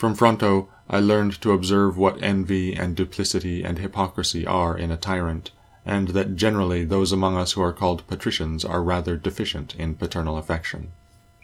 From Fronto I learned to observe what envy and duplicity and hypocrisy are in a tyrant, and that generally those among us who are called patricians are rather deficient in paternal affection.